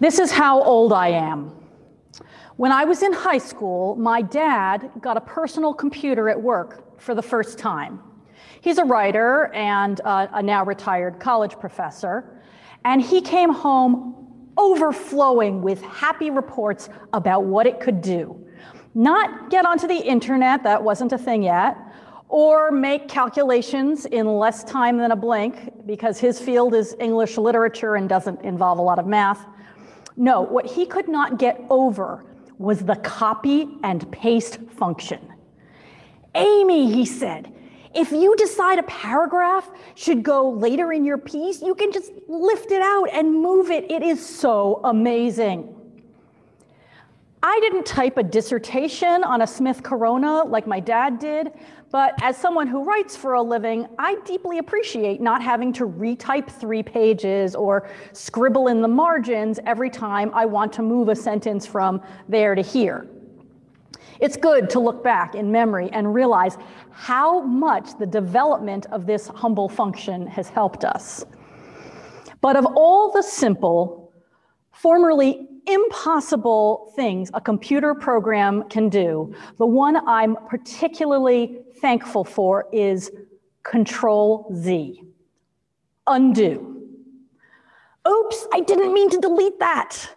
This is how old I am. When I was in high school, my dad got a personal computer at work for the first time. He's a writer and uh, a now retired college professor, and he came home overflowing with happy reports about what it could do. Not get onto the internet, that wasn't a thing yet, or make calculations in less time than a blink because his field is English literature and doesn't involve a lot of math. No, what he could not get over was the copy and paste function. Amy, he said, if you decide a paragraph should go later in your piece, you can just lift it out and move it. It is so amazing. I didn't type a dissertation on a Smith Corona like my dad did, but as someone who writes for a living, I deeply appreciate not having to retype three pages or scribble in the margins every time I want to move a sentence from there to here. It's good to look back in memory and realize how much the development of this humble function has helped us. But of all the simple, formerly impossible things a computer program can do, the one I'm particularly thankful for is Control Z. Undo. Oops, I didn't mean to delete that.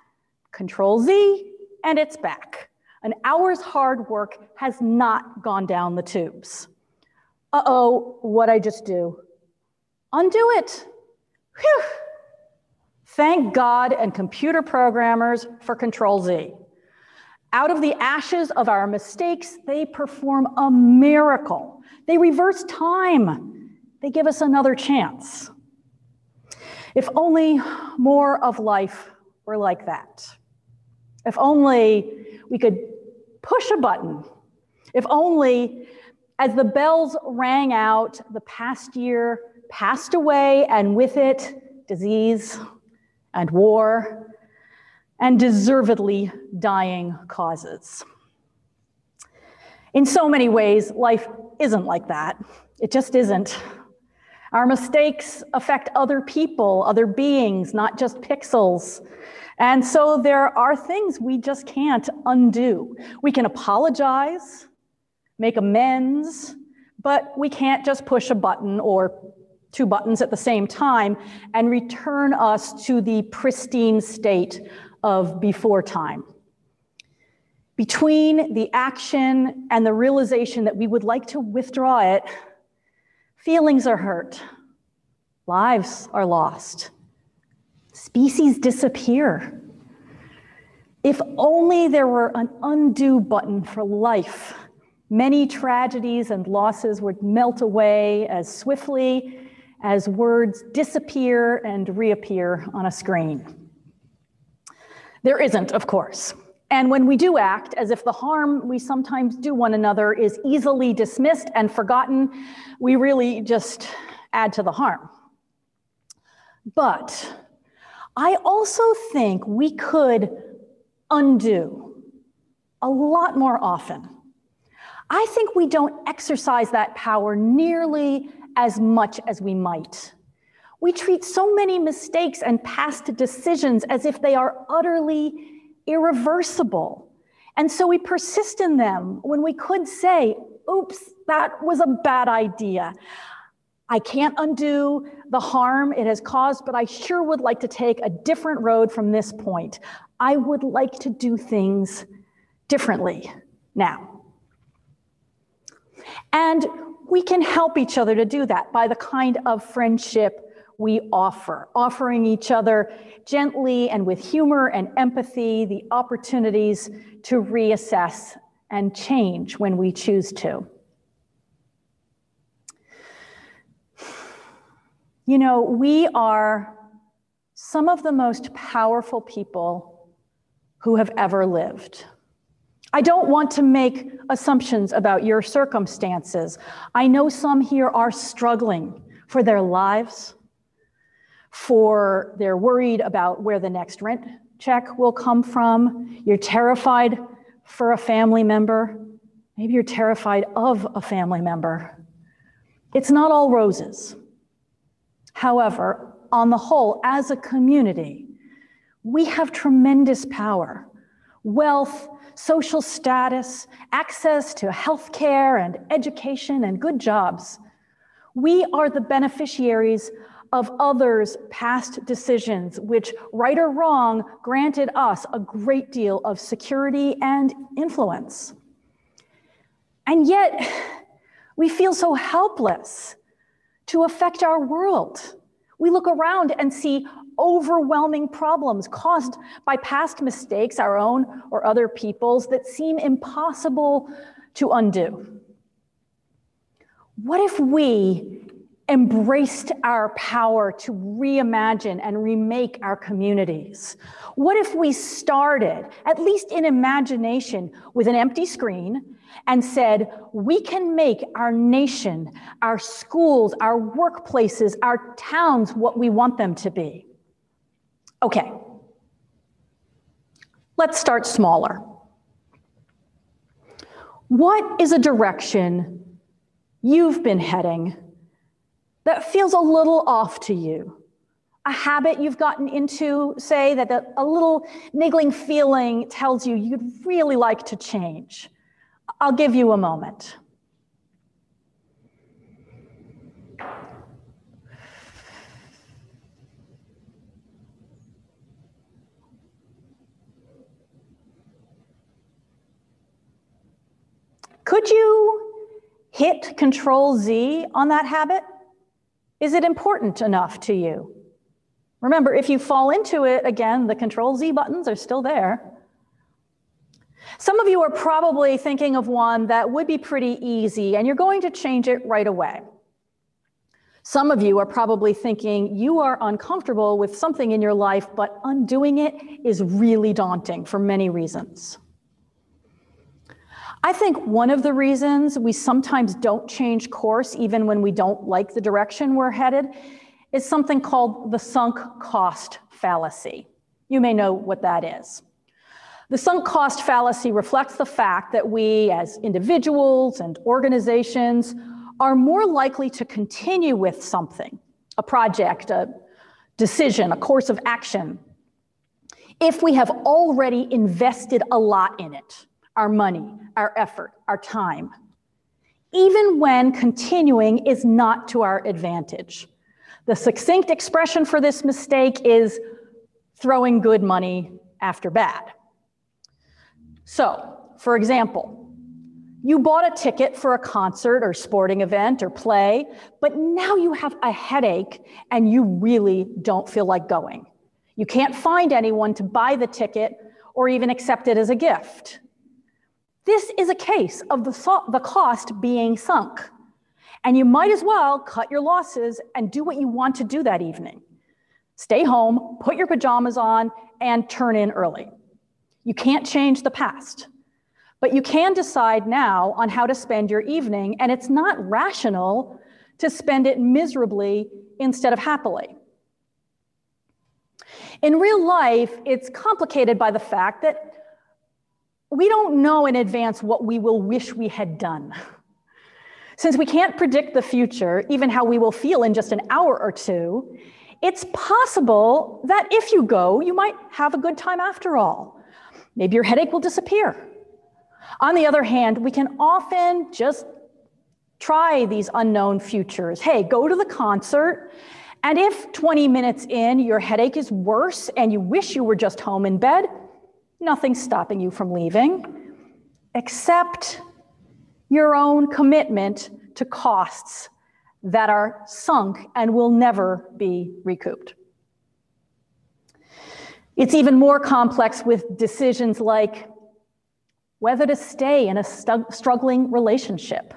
Control Z, and it's back. An hour's hard work has not gone down the tubes. Uh-oh, what I just do? Undo it. Thank God and computer programmers for Control Z. Out of the ashes of our mistakes, they perform a miracle. They reverse time. They give us another chance. If only more of life were like that. If only we could push a button. If only, as the bells rang out, the past year passed away, and with it, disease and war and deservedly dying causes. In so many ways, life isn't like that. It just isn't. Our mistakes affect other people, other beings, not just pixels. And so there are things we just can't undo. We can apologize, make amends, but we can't just push a button or two buttons at the same time and return us to the pristine state of before time. Between the action and the realization that we would like to withdraw it, feelings are hurt, lives are lost, species disappear. If only there were an undo button for life, many tragedies and losses would melt away as swiftly as words disappear and reappear on a screen. There isn't, of course. And when we do act as if the harm we sometimes do one another is easily dismissed and forgotten, we really just add to the harm. But I also think we could undo a lot more often. I think we don't exercise that power nearly as much as we might. We treat so many mistakes and past decisions as if they are utterly irreversible. And so we persist in them when we could say, oops, that was a bad idea. I can't undo the harm it has caused, but I sure would like to take a different road from this point. I would like to do things differently now. And we can help each other to do that by the kind of friendship we offer, offering each other gently and with humor and empathy the opportunities to reassess and change when we choose to. You know, we are some of the most powerful people who have ever lived. I don't want to make assumptions about your circumstances. I know some here are struggling for their lives, for they're worried about where the next rent check will come from. You're terrified for a family member. Maybe you're terrified of a family member. It's not all roses. However, on the whole, as a community, We have tremendous power, wealth, social status, access to health care and education and good jobs. We are the beneficiaries of others' past decisions, which, right or wrong, granted us a great deal of security and influence. And yet, we feel so helpless to affect our world. We look around and see overwhelming problems caused by past mistakes, our own or other people's, that seem impossible to undo. What if we embraced our power to reimagine and remake our communities? What if we started, at least in imagination, with an empty screen and said, we can make our nation, our schools, our workplaces, our towns what we want them to be? Okay, let's start smaller. What is a direction you've been heading that feels a little off to you? A habit you've gotten into, say, that the, a little niggling feeling tells you you'd really like to change. I'll give you a moment. Could you hit Control Z on that habit? Is it important enough to you? Remember, if you fall into it, again, the Control Z buttons are still there. Some of you are probably thinking of one that would be pretty easy, and you're going to change it right away. Some of you are probably thinking you are uncomfortable with something in your life, but undoing it is really daunting for many reasons. I think one of the reasons we sometimes don't change course, even when we don't like the direction we're headed, is something called the sunk cost fallacy. You may know what that is. The sunk cost fallacy reflects the fact that we, as individuals and organizations, are more likely to continue with something, a project, a decision, a course of action, if we have already invested a lot in it our money, our effort, our time, even when continuing is not to our advantage. The succinct expression for this mistake is throwing good money after bad. So, for example, you bought a ticket for a concert or sporting event or play, but now you have a headache and you really don't feel like going. You can't find anyone to buy the ticket or even accept it as a gift. This is a case of the, the cost being sunk. And you might as well cut your losses and do what you want to do that evening. Stay home, put your pajamas on, and turn in early. You can't change the past, but you can decide now on how to spend your evening, and it's not rational to spend it miserably instead of happily. In real life, it's complicated by the fact that we don't know in advance what we will wish we had done. Since we can't predict the future, even how we will feel in just an hour or two, it's possible that if you go, you might have a good time after all. Maybe your headache will disappear. On the other hand, we can often just try these unknown futures. Hey, go to the concert, and if 20 minutes in your headache is worse and you wish you were just home in bed, nothing stopping you from leaving, except your own commitment to costs that are sunk and will never be recouped. It's even more complex with decisions like whether to stay in a stu- struggling relationship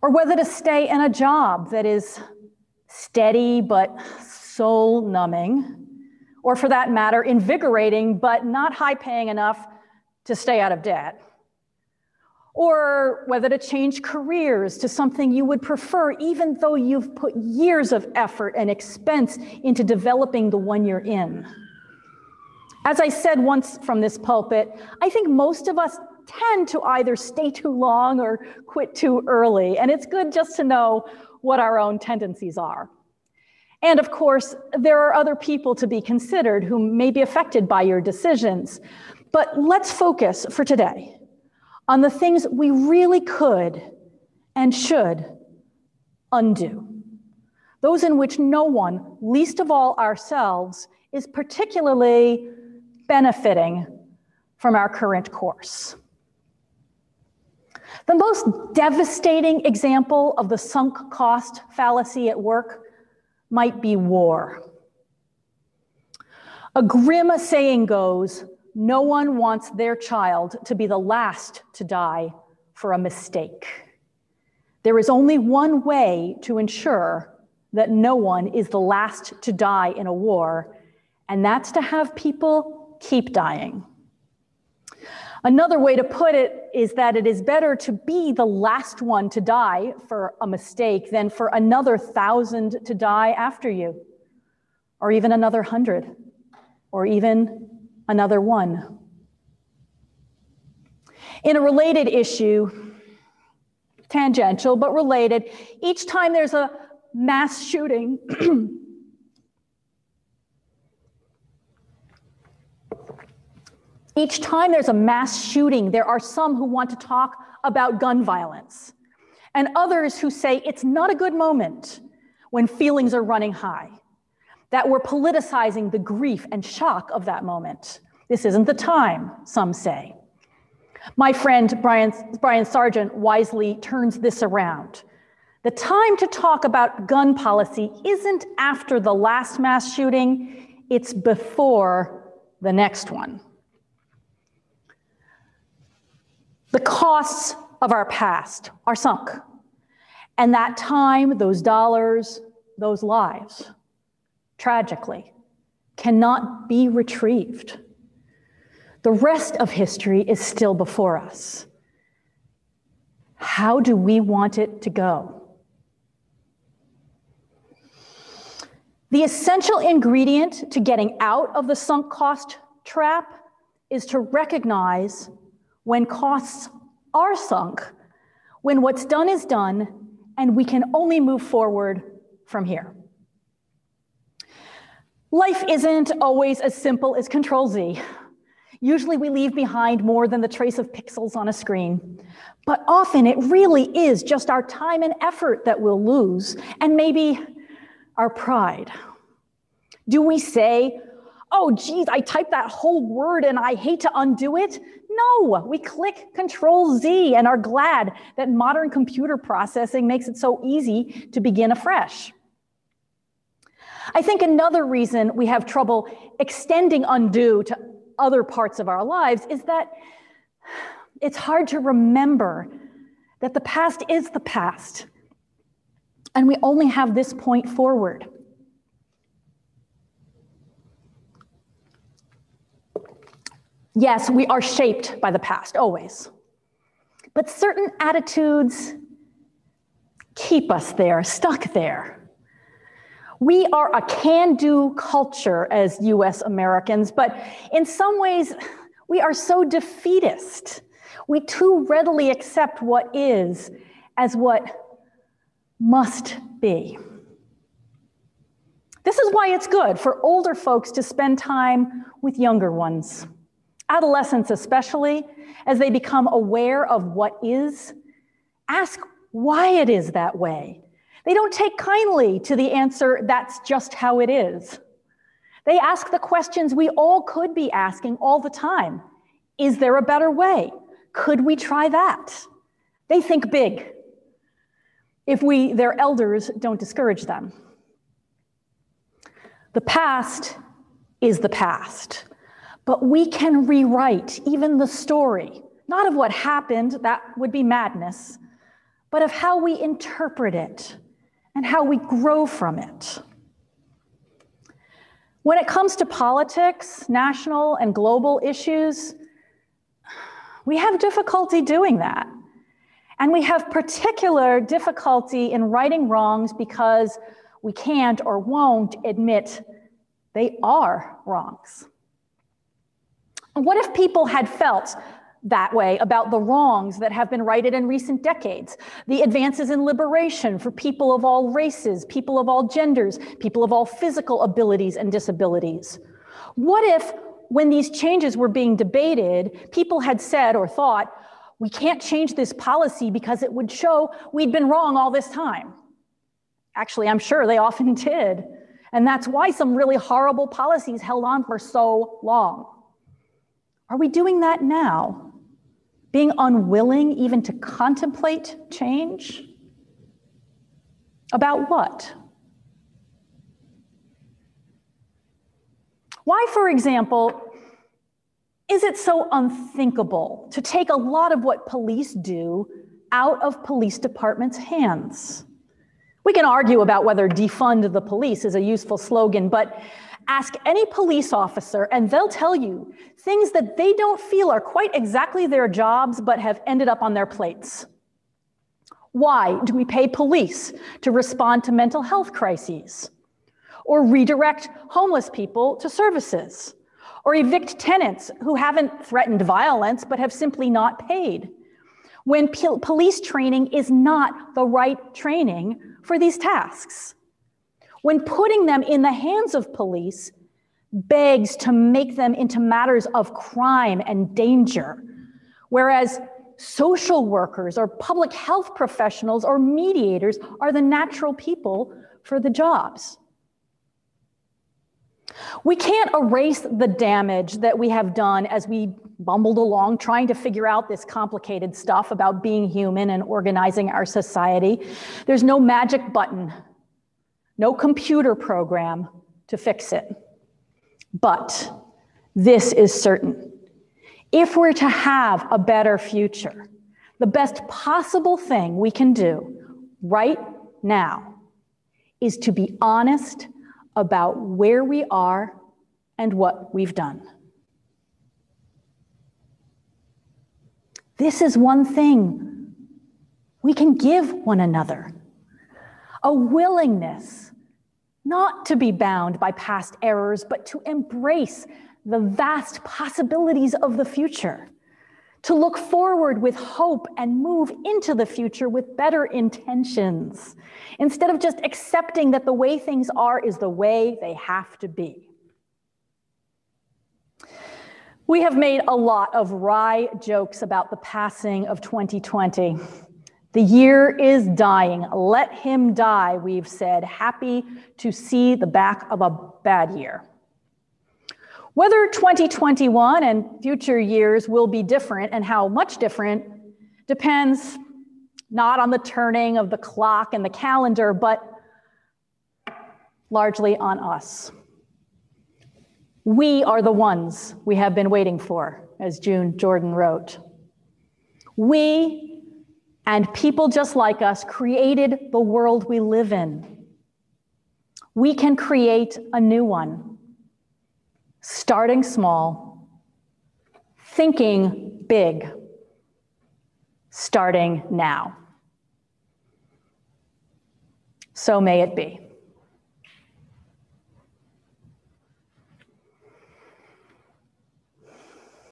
or whether to stay in a job that is steady but soul numbing or for that matter, invigorating but not high paying enough to stay out of debt. Or whether to change careers to something you would prefer, even though you've put years of effort and expense into developing the one you're in. As I said once from this pulpit, I think most of us tend to either stay too long or quit too early, and it's good just to know what our own tendencies are. And of course, there are other people to be considered who may be affected by your decisions. But let's focus for today on the things we really could and should undo. Those in which no one, least of all ourselves, is particularly benefiting from our current course. The most devastating example of the sunk cost fallacy at work might be war. A grim saying goes no one wants their child to be the last to die for a mistake. There is only one way to ensure that no one is the last to die in a war, and that's to have people keep dying. Another way to put it is that it is better to be the last one to die for a mistake than for another thousand to die after you, or even another hundred, or even another one. In a related issue, tangential but related, each time there's a mass shooting, Each time there's a mass shooting, there are some who want to talk about gun violence, and others who say it's not a good moment when feelings are running high, that we're politicizing the grief and shock of that moment. This isn't the time, some say. My friend Brian, Brian Sargent wisely turns this around. The time to talk about gun policy isn't after the last mass shooting, it's before the next one. The costs of our past are sunk. And that time, those dollars, those lives, tragically, cannot be retrieved. The rest of history is still before us. How do we want it to go? The essential ingredient to getting out of the sunk cost trap is to recognize when costs are sunk, when what's done is done, and we can only move forward from here. Life isn't always as simple as Control Z. Usually we leave behind more than the trace of pixels on a screen. But often it really is just our time and effort that we'll lose, and maybe our pride. Do we say, oh, geez, I typed that whole word and I hate to undo it? No, we click Control Z and are glad that modern computer processing makes it so easy to begin afresh. I think another reason we have trouble extending undo to other parts of our lives is that it's hard to remember that the past is the past, and we only have this point forward. Yes, we are shaped by the past, always. But certain attitudes keep us there, stuck there. We are a can do culture as US Americans, but in some ways, we are so defeatist. We too readily accept what is as what must be. This is why it's good for older folks to spend time with younger ones adolescents especially, as they become aware of what is, ask why it is that way. They don't take kindly to the answer, that's just how it is. They ask the questions we all could be asking all the time Is there a better way? Could we try that? They think big. If we, their elders, don't discourage them. The past is the past. But we can rewrite even the story, not of what happened, that would be madness, but of how we interpret it and how we grow from it. When it comes to politics, national and global issues, we have difficulty doing that. And we have particular difficulty in righting wrongs because we can't or won't admit they are wrongs. What if people had felt that way about the wrongs that have been righted in recent decades, the advances in liberation for people of all races, people of all genders, people of all physical abilities and disabilities. What if, when these changes were being debated, people had said or thought, we can't change this policy because it would show we'd been wrong all this time? Actually, I'm sure they often did. And that's why some really horrible policies held on for so long. Are we doing that now? being unwilling even to contemplate change? About what? Why, for example, is it so unthinkable to take a lot of what police do out of police departments' hands? We can argue about whether defund the police is a useful slogan, but Ask any police officer, and they'll tell you things that they don't feel are quite exactly their jobs but have ended up on their plates. Why do we pay police to respond to mental health crises? Or redirect homeless people to services? Or evict tenants who haven't threatened violence but have simply not paid? When police training is not the right training for these tasks when putting them in the hands of police begs to make them into matters of crime and danger, whereas social workers or public health professionals or mediators are the natural people for the jobs. We can't erase the damage that we have done as we bumbled along trying to figure out this complicated stuff about being human and organizing our society. There's no magic button no computer program to fix it. But this is certain. If we're to have a better future, the best possible thing we can do right now is to be honest about where we are and what we've done. This is one thing we can give one another a willingness not to be bound by past errors, but to embrace the vast possibilities of the future, to look forward with hope and move into the future with better intentions, instead of just accepting that the way things are is the way they have to be. We have made a lot of wry jokes about the passing of 2020. The year is dying. Let him die, we've said, happy to see the back of a bad year. Whether 2021 and future years will be different and how much different depends not on the turning of the clock and the calendar, but largely on us. We are the ones we have been waiting for, as June Jordan wrote. We and people just like us created the world we live in. We can create a new one, starting small, thinking big, starting now. So may it be.